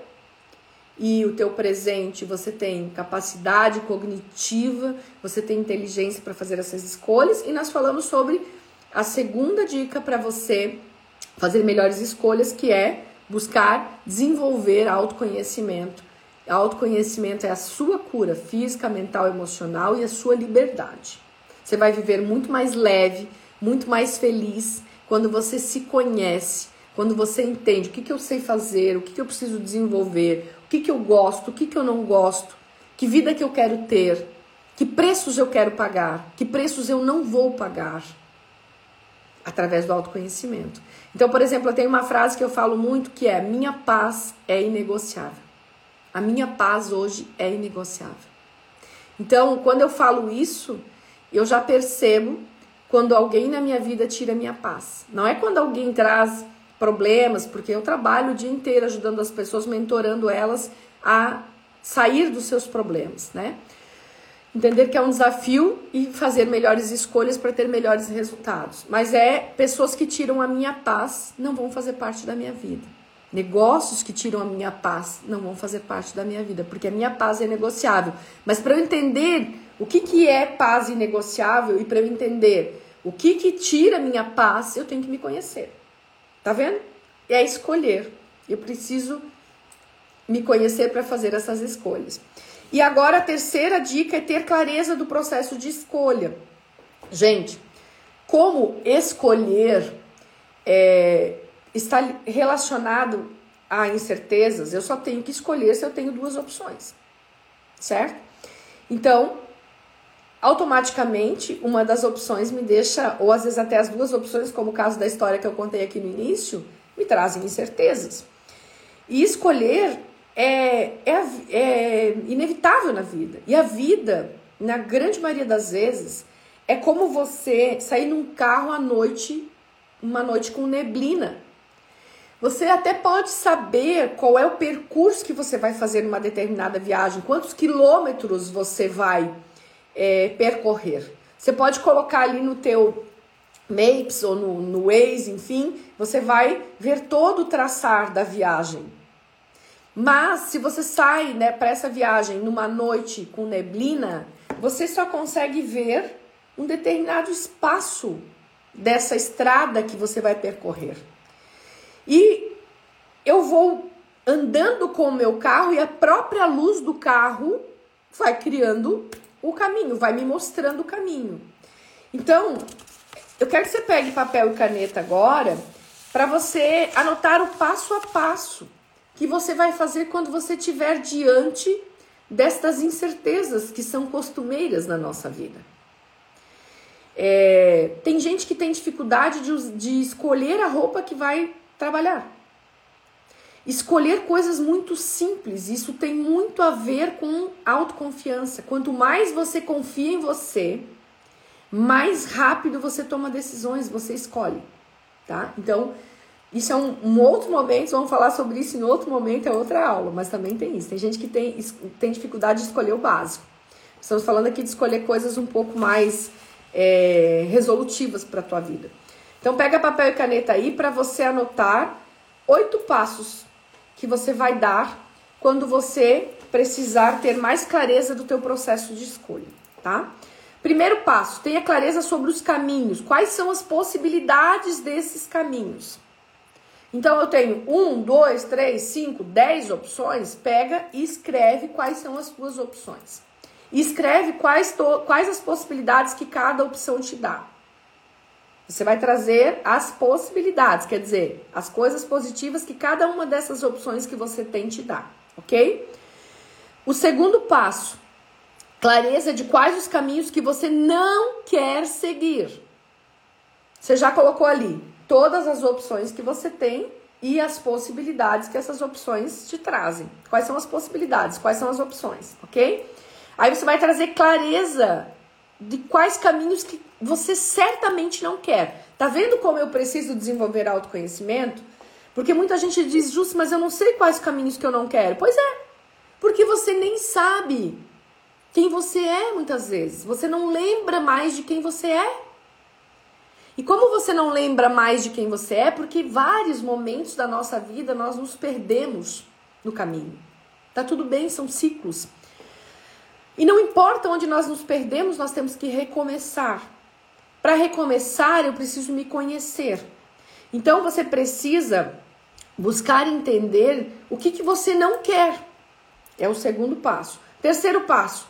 e o teu presente, você tem capacidade cognitiva, você tem inteligência para fazer essas escolhas e nós falamos sobre a segunda dica para você fazer melhores escolhas, que é buscar desenvolver autoconhecimento Autoconhecimento é a sua cura física, mental, emocional e a sua liberdade. Você vai viver muito mais leve, muito mais feliz quando você se conhece, quando você entende o que, que eu sei fazer, o que, que eu preciso desenvolver, o que, que eu gosto, o que, que eu não gosto, que vida que eu quero ter, que preços eu quero pagar, que preços eu não vou pagar. Através do autoconhecimento. Então, por exemplo, eu tenho uma frase que eu falo muito que é: minha paz é inegociável. A minha paz hoje é inegociável. Então, quando eu falo isso, eu já percebo quando alguém na minha vida tira minha paz. Não é quando alguém traz problemas, porque eu trabalho o dia inteiro ajudando as pessoas, mentorando elas a sair dos seus problemas, né? Entender que é um desafio e fazer melhores escolhas para ter melhores resultados. Mas é pessoas que tiram a minha paz não vão fazer parte da minha vida. Negócios que tiram a minha paz não vão fazer parte da minha vida, porque a minha paz é negociável. Mas para eu entender o que, que é paz inegociável e para eu entender o que, que tira minha paz, eu tenho que me conhecer. Tá vendo? É escolher. Eu preciso me conhecer para fazer essas escolhas. E agora a terceira dica é ter clareza do processo de escolha. Gente, como escolher é, está relacionado a incertezas, eu só tenho que escolher se eu tenho duas opções, certo? Então, automaticamente, uma das opções me deixa, ou às vezes até as duas opções, como o caso da história que eu contei aqui no início, me trazem incertezas. E escolher é, é, é inevitável na vida. E a vida, na grande maioria das vezes, é como você sair num carro à noite uma noite com neblina. Você até pode saber qual é o percurso que você vai fazer numa determinada viagem, quantos quilômetros você vai é, percorrer. Você pode colocar ali no teu Maps ou no, no Waze, enfim, você vai ver todo o traçar da viagem. Mas se você sai né, para essa viagem numa noite com neblina, você só consegue ver um determinado espaço dessa estrada que você vai percorrer. E eu vou andando com o meu carro e a própria luz do carro vai criando o caminho, vai me mostrando o caminho. Então, eu quero que você pegue papel e caneta agora para você anotar o passo a passo que você vai fazer quando você estiver diante destas incertezas que são costumeiras na nossa vida. É, tem gente que tem dificuldade de, de escolher a roupa que vai trabalhar. Escolher coisas muito simples, isso tem muito a ver com autoconfiança. Quanto mais você confia em você, mais rápido você toma decisões, você escolhe, tá? Então, isso é um, um, outro momento, vamos falar sobre isso em outro momento, é outra aula, mas também tem isso. Tem gente que tem, tem dificuldade de escolher o básico. Estamos falando aqui de escolher coisas um pouco mais é, resolutivas para a tua vida. Então pega papel e caneta aí para você anotar oito passos que você vai dar quando você precisar ter mais clareza do teu processo de escolha, tá? Primeiro passo, tenha clareza sobre os caminhos. Quais são as possibilidades desses caminhos? Então eu tenho um, dois, três, cinco, dez opções. Pega e escreve quais são as suas opções. Escreve quais, quais as possibilidades que cada opção te dá. Você vai trazer as possibilidades, quer dizer, as coisas positivas que cada uma dessas opções que você tem te dá, ok? O segundo passo, clareza de quais os caminhos que você não quer seguir. Você já colocou ali todas as opções que você tem e as possibilidades que essas opções te trazem. Quais são as possibilidades? Quais são as opções, ok? Aí você vai trazer clareza de quais caminhos que você certamente não quer. Tá vendo como eu preciso desenvolver autoconhecimento? Porque muita gente diz, justo, mas eu não sei quais caminhos que eu não quero. Pois é, porque você nem sabe quem você é muitas vezes. Você não lembra mais de quem você é. E como você não lembra mais de quem você é, porque vários momentos da nossa vida nós nos perdemos no caminho. Tá tudo bem, são ciclos. E não importa onde nós nos perdemos, nós temos que recomeçar. Para recomeçar, eu preciso me conhecer. Então você precisa buscar entender o que, que você não quer. É o segundo passo. Terceiro passo: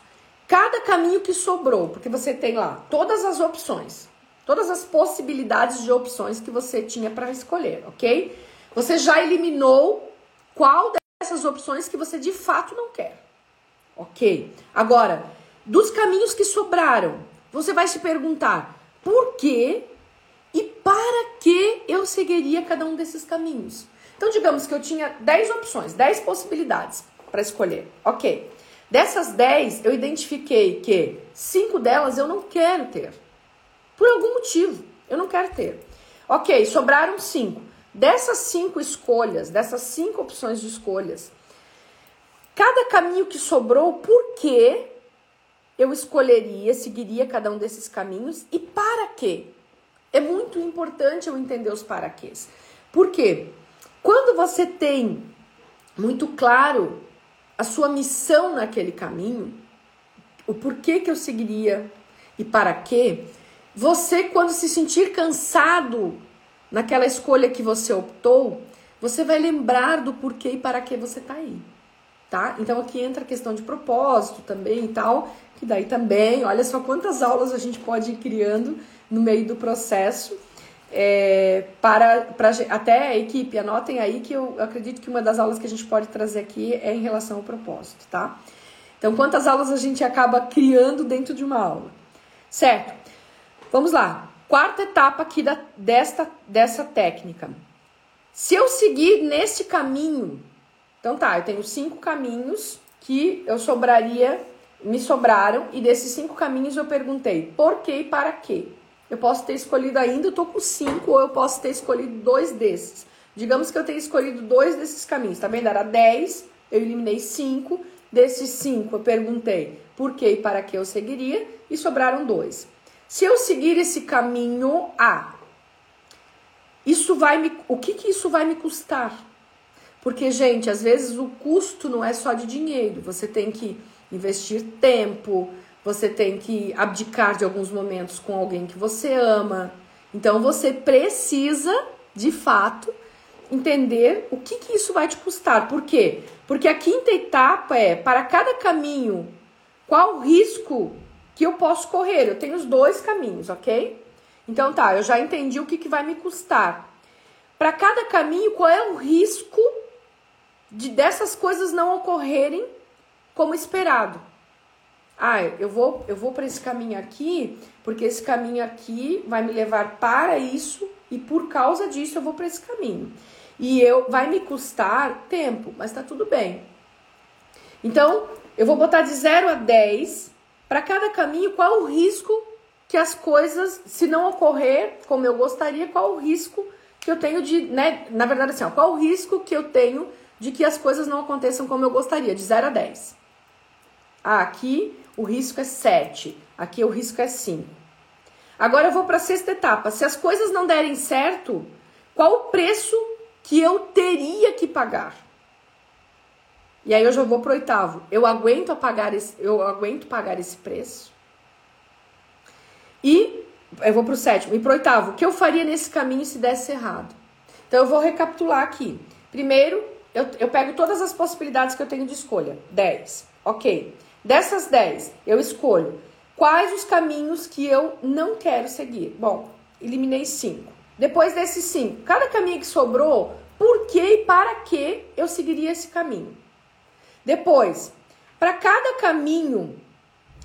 cada caminho que sobrou, porque você tem lá todas as opções, todas as possibilidades de opções que você tinha para escolher, ok? Você já eliminou qual dessas opções que você de fato não quer. Ok. Agora, dos caminhos que sobraram, você vai se perguntar por que e para que eu seguiria cada um desses caminhos. Então, digamos que eu tinha 10 opções, 10 possibilidades para escolher. Ok. Dessas 10, eu identifiquei que cinco delas eu não quero ter. Por algum motivo, eu não quero ter. Ok, sobraram cinco. Dessas cinco escolhas, dessas cinco opções de escolhas, cada caminho que sobrou, por que eu escolheria, seguiria cada um desses caminhos e para quê? É muito importante eu entender os paraquês. Por quê? Quando você tem muito claro a sua missão naquele caminho, o porquê que eu seguiria e para quê, você, quando se sentir cansado naquela escolha que você optou, você vai lembrar do porquê e para que você está aí tá? Então aqui entra a questão de propósito também e tal, que daí também, olha só quantas aulas a gente pode ir criando no meio do processo. É, para, para até a equipe, anotem aí que eu, acredito que uma das aulas que a gente pode trazer aqui é em relação ao propósito, tá? Então, quantas aulas a gente acaba criando dentro de uma aula? Certo? Vamos lá. Quarta etapa aqui da, desta, dessa técnica. Se eu seguir nesse caminho então tá, eu tenho cinco caminhos que eu sobraria, me sobraram, e desses cinco caminhos eu perguntei por que e para quê. Eu posso ter escolhido ainda, eu tô com cinco, ou eu posso ter escolhido dois desses. Digamos que eu tenha escolhido dois desses caminhos, tá vendo? Era 10, eu eliminei cinco. Desses cinco, eu perguntei por que e para que eu seguiria, e sobraram dois. Se eu seguir esse caminho A, isso vai me. O que, que isso vai me custar? Porque, gente, às vezes o custo não é só de dinheiro. Você tem que investir tempo, você tem que abdicar de alguns momentos com alguém que você ama. Então você precisa, de fato, entender o que, que isso vai te custar. Por quê? Porque a quinta etapa é para cada caminho, qual o risco que eu posso correr? Eu tenho os dois caminhos, ok? Então tá, eu já entendi o que, que vai me custar. Para cada caminho, qual é o risco de dessas coisas não ocorrerem como esperado? Ah, eu vou, eu vou para esse caminho aqui, porque esse caminho aqui vai me levar para isso e por causa disso eu vou para esse caminho. E eu vai me custar tempo, mas tá tudo bem. Então, eu vou botar de 0 a 10 para cada caminho qual o risco que as coisas, se não ocorrer como eu gostaria, qual o risco que eu tenho de, né, na verdade assim, ó, qual o risco que eu tenho de que as coisas não aconteçam como eu gostaria, de 0 a 10. Ah, aqui o risco é 7, aqui o risco é 5. Agora eu vou para a sexta etapa. Se as coisas não derem certo, qual o preço que eu teria que pagar? E aí eu já vou pro oitavo. Eu aguento pagar esse, eu aguento pagar esse preço? E eu vou pro sétimo. E pro oitavo, o que eu faria nesse caminho se desse errado? Então eu vou recapitular aqui. Primeiro, eu, eu pego todas as possibilidades que eu tenho de escolha. 10. Ok. Dessas 10, eu escolho quais os caminhos que eu não quero seguir. Bom, eliminei 5. Depois desses 5, cada caminho que sobrou, por que e para que eu seguiria esse caminho? Depois, para cada caminho,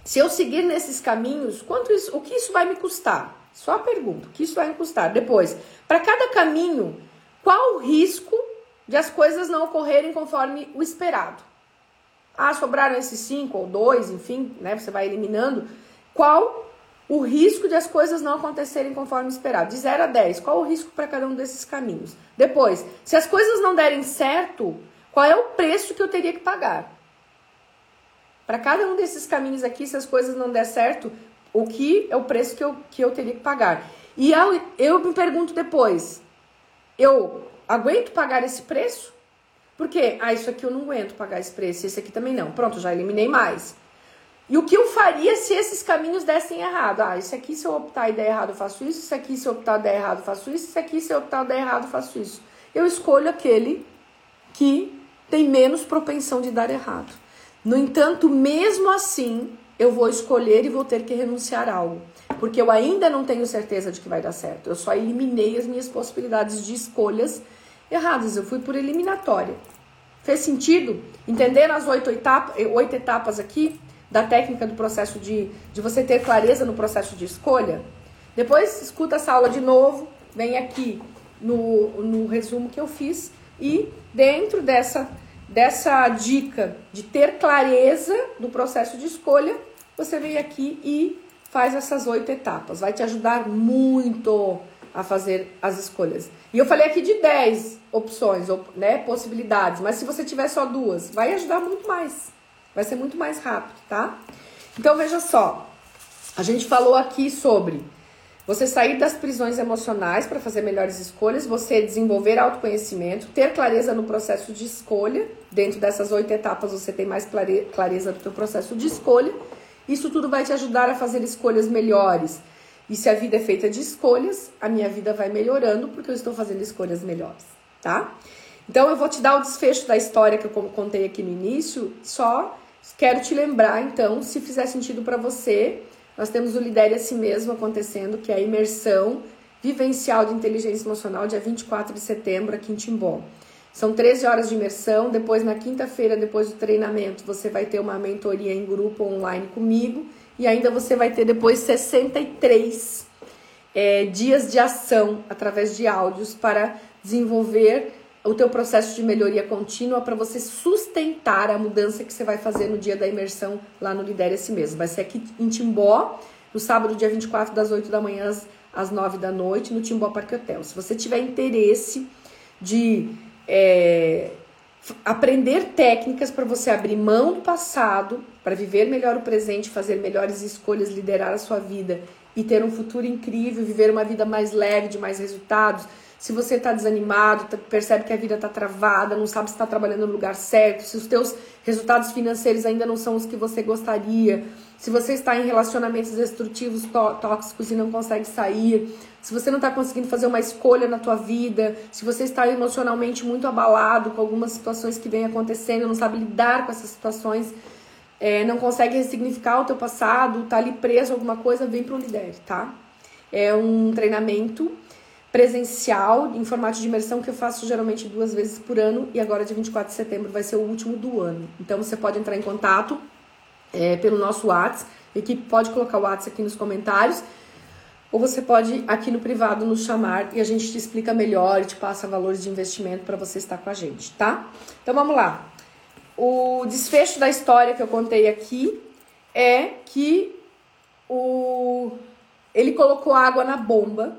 se eu seguir nesses caminhos, quanto isso, o que isso vai me custar? Só a pergunta, o que isso vai me custar? Depois, para cada caminho, qual o risco de as coisas não ocorrerem conforme o esperado? Ah, sobraram esses cinco ou dois, enfim, né? Você vai eliminando. Qual o risco de as coisas não acontecerem conforme esperado? De 0 a 10, qual o risco para cada um desses caminhos? Depois, se as coisas não derem certo, qual é o preço que eu teria que pagar? Para cada um desses caminhos aqui, se as coisas não der certo, o que é o preço que eu, que eu teria que pagar? E eu, eu me pergunto depois, eu aguento pagar esse preço? Porque, ah, isso aqui eu não aguento pagar esse preço, esse aqui também não. Pronto, já eliminei mais. E o que eu faria se esses caminhos dessem errado? Ah, isso aqui se eu optar e der errado, eu faço isso. Isso aqui se eu optar e der errado, eu faço isso. Isso aqui se eu optar e der errado, eu faço isso. Eu escolho aquele que tem menos propensão de dar errado. No entanto, mesmo assim, eu vou escolher e vou ter que renunciar a algo. Porque eu ainda não tenho certeza de que vai dar certo. Eu só eliminei as minhas possibilidades de escolhas erradas. Eu fui por eliminatória. Fez sentido? Entenderam as oito, etapa, oito etapas aqui da técnica do processo de, de você ter clareza no processo de escolha? Depois escuta essa aula de novo, vem aqui no, no resumo que eu fiz e dentro dessa, dessa dica de ter clareza do processo de escolha, você vem aqui e faz essas oito etapas. Vai te ajudar muito a fazer as escolhas. E eu falei aqui de 10 opções, né, possibilidades, mas se você tiver só duas, vai ajudar muito mais. Vai ser muito mais rápido, tá? Então veja só. A gente falou aqui sobre você sair das prisões emocionais para fazer melhores escolhas, você desenvolver autoconhecimento, ter clareza no processo de escolha. Dentro dessas oito etapas você tem mais clareza do seu processo de escolha. Isso tudo vai te ajudar a fazer escolhas melhores e se a vida é feita de escolhas, a minha vida vai melhorando porque eu estou fazendo escolhas melhores, tá? Então eu vou te dar o desfecho da história que eu contei aqui no início, só quero te lembrar então, se fizer sentido para você, nós temos o Lidere a Si Mesmo acontecendo, que é a imersão vivencial de inteligência emocional, dia 24 de setembro, aqui em Timbó. São 13 horas de imersão, depois na quinta-feira, depois do treinamento, você vai ter uma mentoria em grupo online comigo e ainda você vai ter depois 63 é, dias de ação através de áudios para desenvolver o teu processo de melhoria contínua para você sustentar a mudança que você vai fazer no dia da imersão lá no Lidere a Si Mesmo. Vai ser aqui em Timbó, no sábado, dia 24, das 8 da manhã às, às 9 da noite, no Timbó Parque Hotel. Se você tiver interesse de é, aprender técnicas para você abrir mão do passado, para viver melhor o presente, fazer melhores escolhas, liderar a sua vida e ter um futuro incrível, viver uma vida mais leve, de mais resultados. Se você está desanimado, tá, percebe que a vida está travada, não sabe se está trabalhando no lugar certo, se os teus resultados financeiros ainda não são os que você gostaria, se você está em relacionamentos destrutivos, tóxicos e não consegue sair, se você não está conseguindo fazer uma escolha na tua vida, se você está emocionalmente muito abalado com algumas situações que vêm acontecendo, não sabe lidar com essas situações, é, não consegue ressignificar o teu passado, tá ali preso a alguma coisa, vem pro Lidere, tá? É um treinamento presencial em formato de imersão que eu faço geralmente duas vezes por ano e agora dia 24 de setembro vai ser o último do ano. Então você pode entrar em contato é, pelo nosso WhatsApp, a equipe pode colocar o WhatsApp aqui nos comentários ou você pode aqui no privado nos chamar e a gente te explica melhor e te passa valores de investimento para você estar com a gente, tá? Então vamos lá. O desfecho da história que eu contei aqui é que o ele colocou água na bomba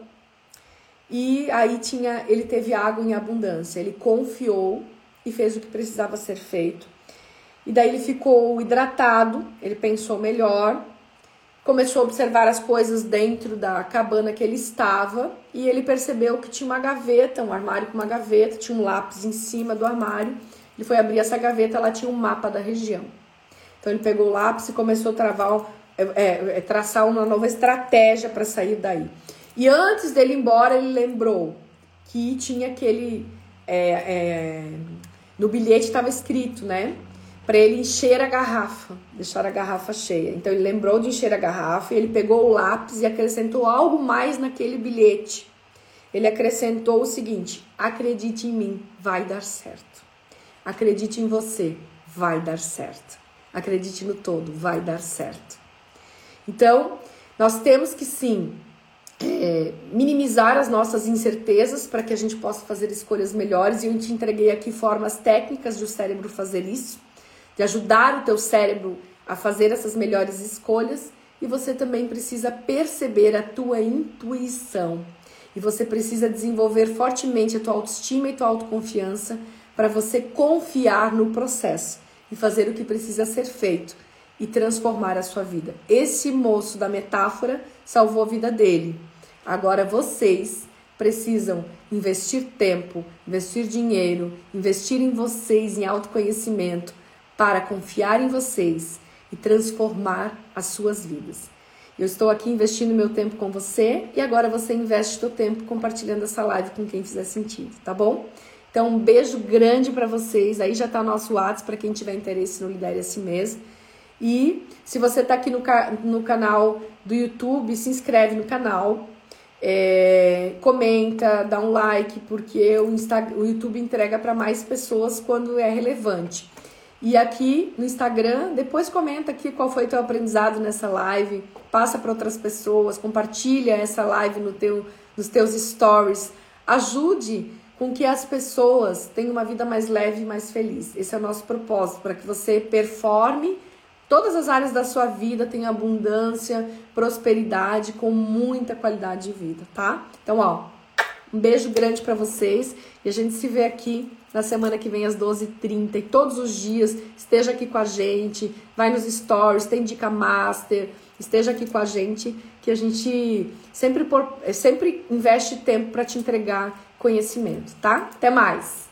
e aí tinha ele teve água em abundância. Ele confiou e fez o que precisava ser feito. E daí ele ficou hidratado, ele pensou melhor, começou a observar as coisas dentro da cabana que ele estava e ele percebeu que tinha uma gaveta, um armário com uma gaveta, tinha um lápis em cima do armário ele foi abrir essa gaveta, ela tinha um mapa da região. Então ele pegou o lápis e começou a travar, é, é, é traçar uma nova estratégia para sair daí. E antes dele ir embora, ele lembrou que tinha aquele. É, é no bilhete estava escrito, né? Para ele encher a garrafa, deixar a garrafa cheia. Então ele lembrou de encher a garrafa e ele pegou o lápis e acrescentou algo mais naquele bilhete. Ele acrescentou o seguinte: acredite em mim, vai dar certo. Acredite em você, vai dar certo. Acredite no todo, vai dar certo. Então, nós temos que sim é, minimizar as nossas incertezas para que a gente possa fazer escolhas melhores. E eu te entreguei aqui formas técnicas de o cérebro fazer isso, de ajudar o teu cérebro a fazer essas melhores escolhas. E você também precisa perceber a tua intuição. E você precisa desenvolver fortemente a tua autoestima e tua autoconfiança para você confiar no processo e fazer o que precisa ser feito e transformar a sua vida. Esse moço da metáfora salvou a vida dele. Agora vocês precisam investir tempo, investir dinheiro, investir em vocês, em autoconhecimento, para confiar em vocês e transformar as suas vidas. Eu estou aqui investindo meu tempo com você e agora você investe seu tempo compartilhando essa live com quem fizer sentido, tá bom? Então, um beijo grande para vocês. Aí já tá nosso WhatsApp para quem tiver interesse no Lidere Assim Mesmo. E se você tá aqui no, no canal do YouTube, se inscreve no canal, é, comenta, dá um like, porque o, Insta, o YouTube entrega para mais pessoas quando é relevante. E aqui no Instagram, depois comenta aqui qual foi teu aprendizado nessa live, passa para outras pessoas, compartilha essa live no teu, nos teus stories, ajude com que as pessoas tenham uma vida mais leve e mais feliz. Esse é o nosso propósito, para que você performe todas as áreas da sua vida, tenha abundância, prosperidade, com muita qualidade de vida, tá? Então, ó, um beijo grande para vocês e a gente se vê aqui na semana que vem às 12h30 e todos os dias. Esteja aqui com a gente, vai nos stories, tem dica master, esteja aqui com a gente, que a gente sempre, por, sempre investe tempo para te entregar conhecimento, tá? Até mais!